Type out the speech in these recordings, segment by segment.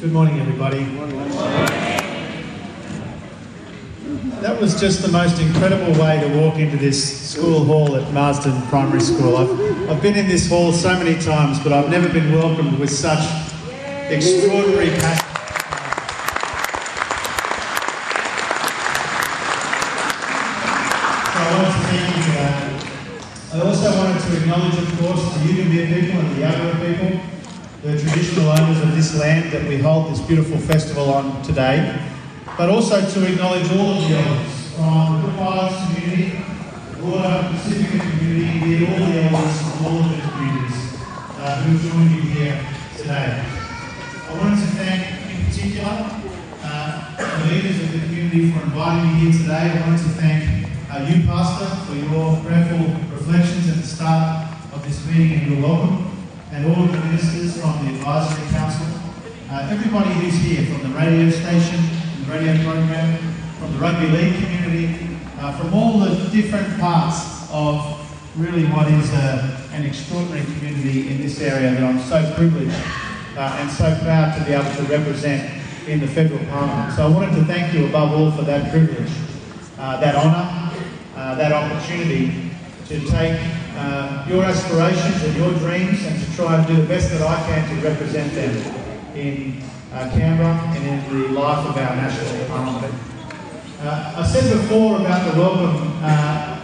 Good morning, everybody. That was just the most incredible way to walk into this school hall at Marsden Primary School. I've, I've been in this hall so many times, but I've never been welcomed with such extraordinary passion. So I to thank that. Uh, I also wanted to acknowledge, of course, the Yugambeh people and the Yagara people, the traditional owners of this land that we hold this beautiful festival on today, but also to acknowledge all of the elders from the Islands community, the broader Pacific community, indeed all the elders from all of the communities uh, who have joined you here today. I wanted to thank, in particular, uh, the leaders of the community for inviting me here today. I wanted to thank uh, you, Pastor, for your prayerful reflections at the start of this meeting and your welcome, and all of the ministers from the Advisory Council, uh, everybody who's here from the radio station, the radio program, from the rugby league community, uh, from all the different parts of really what is a, an extraordinary community in this area that I'm so privileged uh, and so proud to be able to represent in the federal parliament. So I wanted to thank you above all for that privilege, uh, that honour, uh, that opportunity to take uh, your aspirations and your dreams and to try and do the best that I can to represent them in uh, Canberra and in the life of our national parliament. Uh, I said before about the welcome, uh,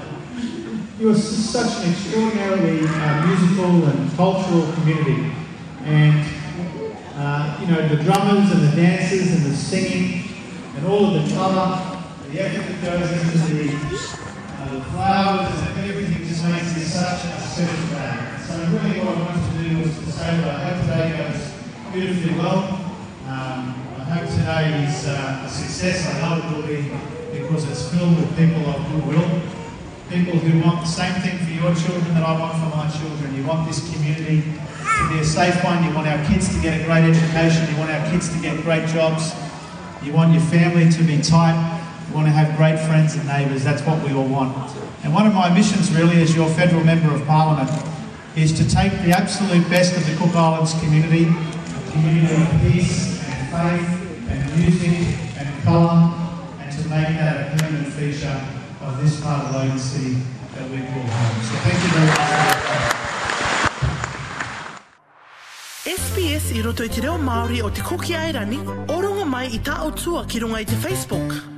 you are such an extraordinarily uh, musical and cultural community. And, uh, you know, the drummers and the dancers and the singing and all of the colour, the effort that goes into the, the flowers and everything just makes this such a special day. So really what I wanted to do was to say that I hope today goes beautifully well. Um, I hope today is uh, a success. I know it will be because it's filled with people of goodwill people who want the same thing for your children that I want for my children. You want this community to be a safe one. You want our kids to get a great education. You want our kids to get great jobs. You want your family to be tight. You want to have great friends and neighbours. That's what we all want. And one of my missions, really, as your federal member of parliament, is to take the absolute best of the Cook Islands community, a community of peace and faith and music and colour, and to make that a permanent feature of this part of Logan City that we call home. So thank you very much. SPS i roto i te reo Māori o te koki airani, oronga mai i tā o tua ki runga i te Facebook.